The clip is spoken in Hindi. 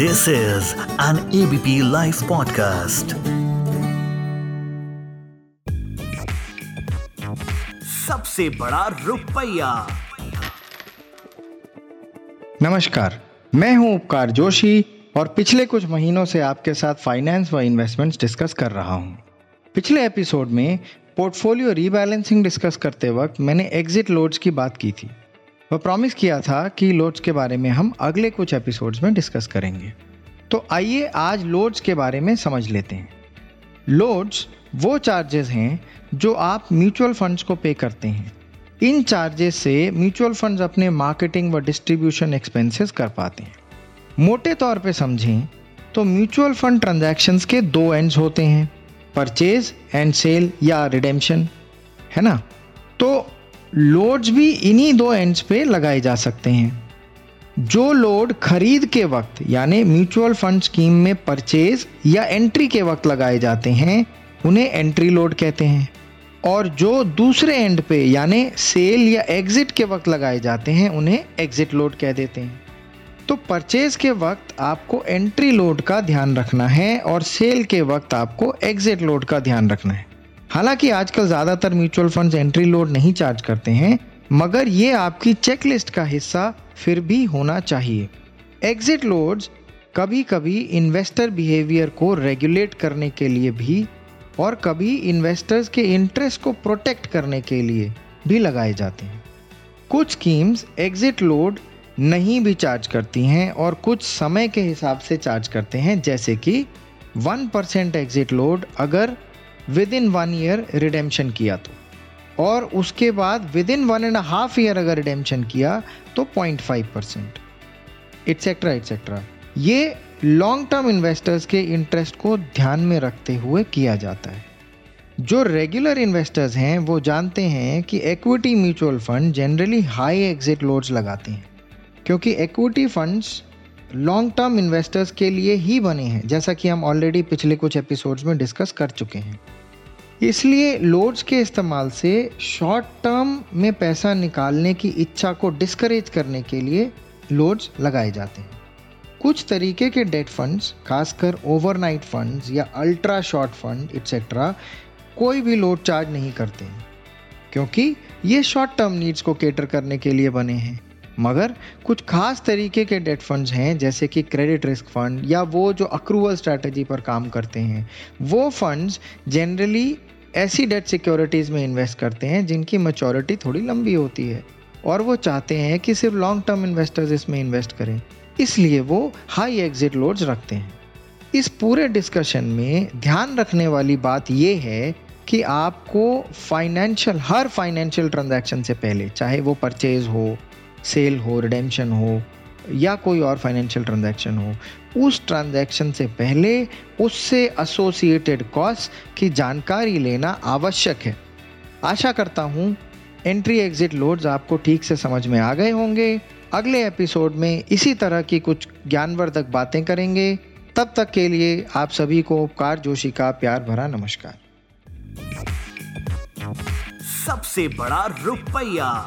This is an ABP Life podcast. सबसे बड़ा रुपया नमस्कार मैं हूँ उपकार जोशी और पिछले कुछ महीनों से आपके साथ फाइनेंस व इन्वेस्टमेंट्स डिस्कस कर रहा हूँ। पिछले एपिसोड में पोर्टफोलियो रीबैलेंसिंग डिस्कस करते वक्त मैंने एग्जिट लोड्स की बात की थी वह प्रॉमिस किया था कि लोड्स के बारे में हम अगले कुछ एपिसोड्स में डिस्कस करेंगे। तो आइए आज लोड्स के बारे में समझ लेते हैं। लोड्स वो चार्जेस हैं जो आप म्यूचुअल फंड्स को पे करते हैं। इन चार्जेस से म्यूचुअल फंड्स अपने मार्केटिंग व डिस्ट्रीब्यूशन एक्सपेंसेस कर पाते हैं। मोटे तौर पे समझें तो म्यूचुअल फंड ट्रांजैक्शंस के दो एंड्स होते हैं परचेज एंड सेल या रिडेम्पशन है ना? तो लोड्स भी इन्हीं दो एंड्स पे लगाए जा सकते हैं। जो लोड खरीद के वक्त, यानी म्यूचुअल फंड स्कीम में परचेज या एंट्री के वक्त लगाए जाते हैं, उन्हें एंट्री लोड कहते हैं। और जो दूसरे एंड पे, यानी सेल या एग्जिट के वक्त लगाए जाते हैं, उन्हें एग्जिट लोड कह देते हैं। तो परचेज के वक्त आपको एंट्री लोड का ध्यान रखना है और सेल के वक्त आपको एग्जिट लोड का ध्यान रखना है। हालाँकि आजकल ज़्यादातर म्यूचुअल फंड्स एंट्री लोड नहीं चार्ज करते हैं, मगर ये आपकी चेकलिस्ट का हिस्सा फिर भी होना चाहिए। एग्जिट लोड्स कभी कभी इन्वेस्टर बिहेवियर को रेगुलेट करने के लिए भी और कभी इन्वेस्टर्स के इंटरेस्ट को प्रोटेक्ट करने के लिए भी लगाए जाते हैं। कुछ स्कीम्स एग्जिट लोड नहीं भी चार्ज करती हैं और कुछ समय के हिसाब से चार्ज करते हैं, जैसे कि वन परसेंट एग्जिट लोड अगर within one year redemption किया तो। और उसके बाद within one and half year अगर रिडेम्पशन किया तो point five percent etcetera etcetera ये लॉन्ग टर्म इन्वेस्टर्स के इंटरेस्ट को ध्यान में रखते हुए किया जाता है। जो रेगुलर इन्वेस्टर्स हैं, वो जानते हैं कि equity mutual fund generally high exit loads लगाते हैं। क्योंकि equity funds long term investors के लिए ही बने हैं, जैसा कि हम ऑलरेडी पिछले कुछ एपिसोड्स में डिस्कस कर चुके हैं। इसलिए लोड्स के इस्तेमाल से शॉर्ट टर्म में पैसा निकालने की इच्छा को डिस्करेज करने के लिए लोड्स लगाए जाते हैं। कुछ तरीके के डेट फंड्स खासकर ओवरनाइट फंड्स या अल्ट्रा शॉर्ट फंड इट्सेट्रा कोई भी लोड चार्ज नहीं करते क्योंकि ये शॉर्ट टर्म नीड्स को केटर करने के लिए बने हैं। मगर कुछ खास तरीके के डेट फंड्स हैं, जैसे कि क्रेडिट रिस्क फंड या वो जो अक्रूवल स्ट्रैटेजी पर काम करते हैं। वो फंड्स जनरली ऐसी डेट सिक्योरिटीज़ में इन्वेस्ट करते हैं, जिनकी मचोरिटी थोड़ी लंबी होती है और वो चाहते हैं कि सिर्फ़ लॉन्ग टर्म इन्वेस्टर्स इसमें इन्वेस्ट करें। इसलिए वो हाई एग्जिट लोड्स रखते हैं। इस पूरे डिस्कशन में ध्यान रखने वाली बात ये है कि आपको फाइनेंशियल हर फाइनेंशियल ट्रांजैक्शन से पहले, चाहे वो परचेज हो सेल हो, रिडेम्पशन हो, या कोई और फाइनेंशियल ट्रांजैक्शन हो, उस ट्रांजैक्शन से पहले उससे एसोसिएटेड कॉस्ट की जानकारी लेना आवश्यक है। आशा करता हूँ एंट्री एग्जिट लोड्स आपको ठीक से समझ में आ गए होंगे। अगले एपिसोड में इसी तरह की कुछ ज्ञानवर्धक बातें करेंगे। तब तक के लिए आप सभी को उपकार जोशी का प्यार भरा नमस्कार। सबसे बड़ा रुपया।